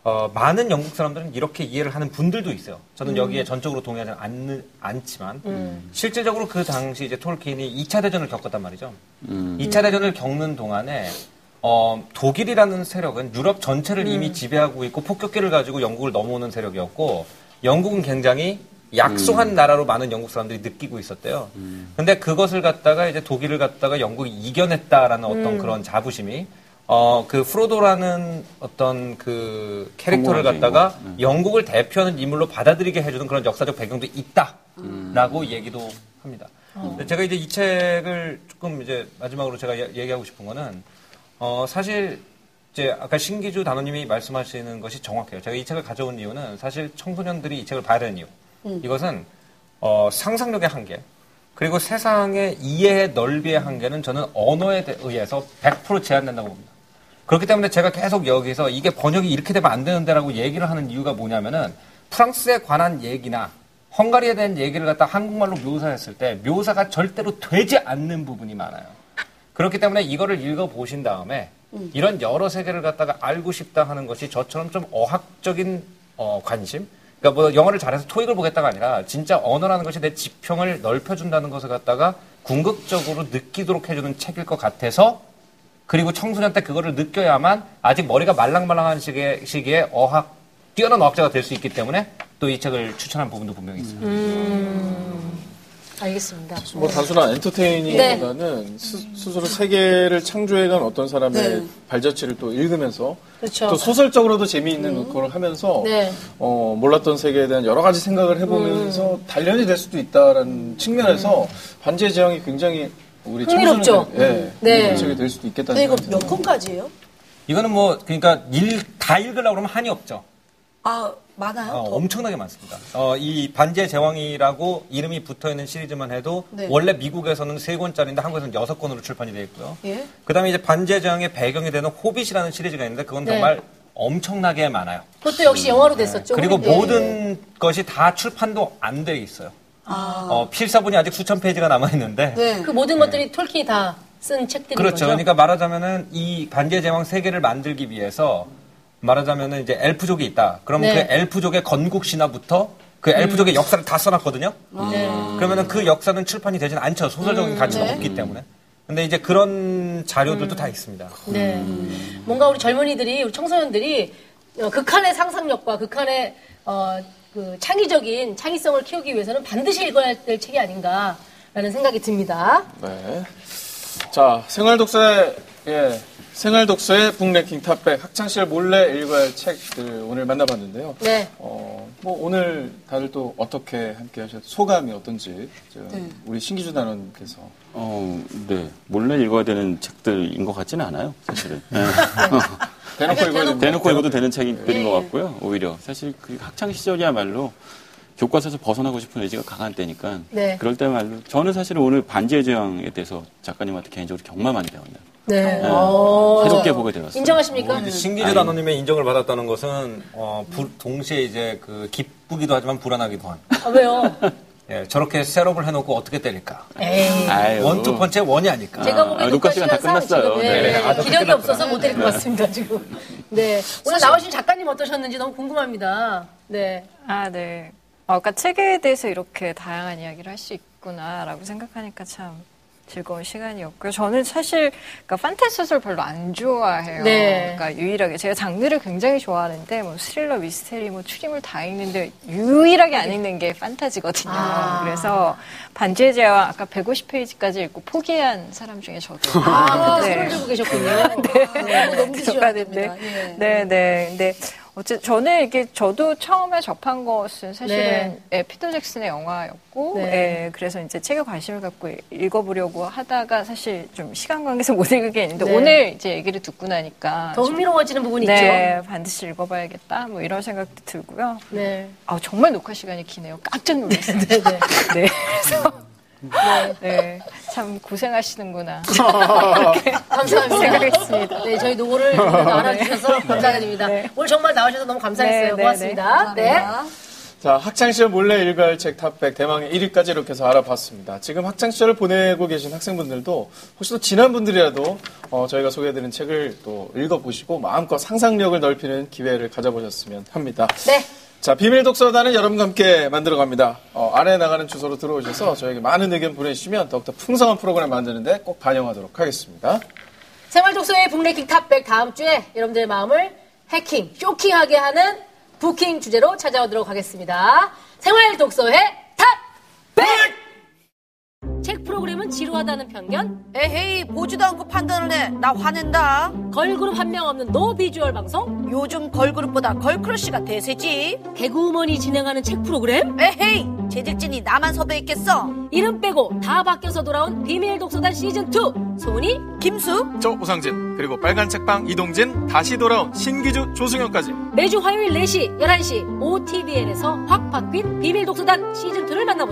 어, 많은 영국 사람들은 이렇게 이해를 하는 분들도 있어요. 저는 여기에 전적으로 동의하지 않, 않지만 실질적으로 그 당시 이제 톨킨이 2차 대전을 겪었단 말이죠. 음. 2차 대전을 겪는 동안에 어, 독일이라는 세력은 유럽 전체를 이미 지배하고 있고 폭격기를 가지고 영국을 넘어오는 세력이었고 영국은 굉장히 약소한 나라로 많은 영국 사람들이 느끼고 있었대요. 근데 그것을 갖다가 이제 독일을 갖다가 영국이 이겨냈다라는 어떤 그런 자부심이 어, 그 프로도라는 어떤 그 캐릭터를 갖다가 주인공. 영국을 대표하는 인물로 받아들이게 해주는 그런 역사적 배경도 있다라고 얘기도 합니다. 근데 제가 이제 이 책을 조금 이제 마지막으로 제가 야- 얘기하고 싶은 거는 어, 사실 이제 아까 신기주 단원님이 말씀하시는 것이 정확해요. 제가 이 책을 가져온 이유는 사실 청소년들이 이 책을 봐야 되는 이유. 이것은 어, 상상력의 한계 그리고 세상의 이해의 넓이의 한계는 저는 언어에 대- 의해서 100% 제한된다고 봅니다. 그렇기 때문에 제가 계속 여기서 이게 번역이 이렇게 되면 안 되는데라고 얘기를 하는 이유가 뭐냐면은 프랑스에 관한 얘기나 헝가리에 대한 얘기를 갖다 한국말로 묘사했을 때 묘사가 절대로 되지 않는 부분이 많아요. 그렇기 때문에 이거를 읽어 보신 다음에 이런 여러 세계를 갖다가 알고 싶다 하는 것이 저처럼 좀 어학적인 어, 관심. 그러니까 뭐 영어를 잘해서 토익을 보겠다가 아니라 진짜 언어라는 것이 내 지평을 넓혀준다는 것을 갖다가 궁극적으로 느끼도록 해주는 책일 것 같아서 그리고 청소년 때 그거를 느껴야만 아직 머리가 말랑말랑한 시기에, 시기에 어학 뛰어난 어학자가 될 수 있기 때문에 또 이 책을 추천한 부분도 분명히 있습니다. 알겠습니다. 뭐 단순한 엔터테이닝보다는 스, 스로 세계를 창조해간 어떤 사람의 네. 발자취를 또 읽으면서 그렇죠. 또 소설적으로도 재미있는 걸 하면서 네. 어, 몰랐던 세계에 대한 여러 가지 생각을 해보면서 단련이 될 수도 있다라는 측면에서 반지의 제왕이 굉장히 우리 흥미롭죠? 청소년들, 예, 네. 네. 책이 될 수도 있겠다는 근데 이거 생각이 몇 권까지예요? 이거는 뭐 그러니까 일, 다 읽으려고 그러면 한이 없죠. 아, 많아요? 어, 더? 엄청나게 많습니다. 어, 이 반지의 제왕이라고 이름이 붙어 있는 시리즈만 해도 네. 원래 미국에서는 세 권짜리인데 한국에서는 여섯 권으로 출판이 되어 있고요. 예. 그다음에 이제 반지의 제왕의 배경이 되는 호빗이라는 시리즈가 있는데 그건 네. 정말 엄청나게 많아요. 그것도 역시 영화로 됐었죠. 그리고 예. 모든 것이 다 출판도 안 돼 있어요. 어, 필사본이 아직 수천 페이지가 남아 있는데 네. 그 모든 것들이 톨킨이 다 쓴 책들인 그렇죠. 거죠. 그러니까 말하자면은 이 반지의 제왕 세계를 만들기 위해서 말하자면은 이제 엘프족이 있다. 그러면 네. 그 엘프족의 건국 신화부터 그 엘프족의 역사를 다 써놨거든요. 네. 그러면은 그 역사는 출판이 되진 않죠. 소설적인 가치가 네. 없기 때문에. 근데 이제 그런 자료들도 다 있습니다. 네. 뭔가 우리 젊은이들이, 우리 청소년들이 어, 극한의 상상력과 극한의 어, 그 창의적인 창의성을 키우기 위해서는 반드시 읽어야 될 책이 아닌가라는 생각이 듭니다. 네. 자, 생활 독서의 예, 생활 독서의 북랭킹 탑백 학창시절 몰래 읽어야 할 책들 오늘 만나봤는데요. 네. 어, 뭐 오늘 다들 또 어떻게 함께 하셨 소감이 어떤지 저 네. 우리 신기주 단원께서 어, 네. 몰래 읽어야 되는 책들인 것 같지는 않아요, 사실은. 네. 대놓고 읽어야 됩니다. 대놓고 읽어도 되는 책들인 것 같고요, 오히려. 사실 그 학창 시절이야말로 교과서에서 벗어나고 싶은 의지가 강한 때니까. 네. 그럴 때말로. 저는 사실 오늘 반지의 제왕에 대해서 작가님한테 개인적으로 정말 많이 배웠네요. 네. 네. 어. 새롭게 보게 되었어요. 인정하십니까? 이제 신기주 단원님의 인정을 받았다는 것은 어, 불- 동시에 이제 그 기쁘기도 하지만 불안하기도 한. 아, 왜요? 예, 저렇게 셋업을 해놓고 어떻게 때릴까? 원투 펀치의 원이 아닐까? 제가 보기엔 아, 녹화 시간 다 끝났어요. 네. 예, 아, 또 기력이. 없어서 못 드릴 것 같습니다, 지금. 네. 오늘 나오신 작가님 어떠셨는지 너무 궁금합니다. 네. 아, 네. 어, 아까 책에 대해서 이렇게 다양한 이야기를 할 수 있구나라고 생각하니까 참 즐거운 시간이었고요. 저는 사실 그러니까 판타지 소설 별로 안 좋아해요. 네. 그러니까 유일하게 제가 장르를 굉장히 좋아하는데 뭐 스릴러, 미스테리, 뭐 추리물 다 읽는데 유일하게 안 읽는 게 판타지거든요. 아. 그래서 반지의 제왕 아까 150페이지까지 읽고 포기한 사람 중에 저도. 아, 네. 손을 들고 계셨군요. 네. 너무 넘기셔야. 됩니다. 예. 네, 네. 근데 어째 저는 이게 저도 처음에 접한 것은 사실은 네. 예, 피터 잭슨의 영화였고, 네. 예, 그래서 이제 책에 관심을 갖고 읽어보려고 하다가 사실 좀 시간 관계에서 못 읽게 했는데 네. 오늘 이제 얘기를 듣고 나니까 더 흥미로워지는 부분이 네, 반드시 읽어봐야겠다. 뭐 이런 생각도 들고요. 있죠. 네. 아, 정말 녹화 시간이 기네요. 깜짝 놀랐습니다. 네, 네. 네, 네, 참 고생하시는구나. 감사합니다. 생각했습니다. 네, 저희 노고를 알아주셔서 감사드립니다. 네. 오늘 정말 나오셔서 너무 감사했어요. 네, 네, 고맙습니다. 네. 자, 학창시절 몰래 할책 탑백 대망의 1위까지 이렇게 해서 알아봤습니다. 지금 학창시절을 보내고 계신 학생분들도 혹시 또 지난 분들이라도 어, 저희가 소개해드린 책을 또 읽어보시고 마음껏 상상력을 넓히는 기회를 가져보셨으면 합니다. 네. 자, 비밀 독서단은 여러분과 함께 만들어 갑니다. 어, 아래에 나가는 주소로 들어오셔서 저에게 많은 의견 보내주시면 더욱더 풍성한 프로그램 만드는데 꼭 반영하도록 하겠습니다. 생활 독서의 book 랭킹 top 백 다음 주에 여러분들의 마음을 해킹, 쇼킹하게 하는 부킹 주제로 찾아오도록 하겠습니다. 생활 독서의 top 백! 책 프로그램은 지루하다는 편견, 에헤이 보지도 않고 판단을 해. 나 화낸다. 걸그룹 한 명 없는 no 비주얼 방송, 요즘 걸그룹보다 girl crush가 대세지. 개그우먼이 진행하는 책 프로그램, 에헤이 제작진이 나만 섭외했겠어. 이름 빼고 다 바뀌어서 돌아온 비밀 독서단 시즌 2, 소은이 김수 저 우상진 그리고 빨간 책방 이동진 다시 돌아온 신기주 조승현까지 매주 화요일 4시, 11시 OTBN에서 확 바뀐 비밀 독서단 시즌 2를 만나보세요.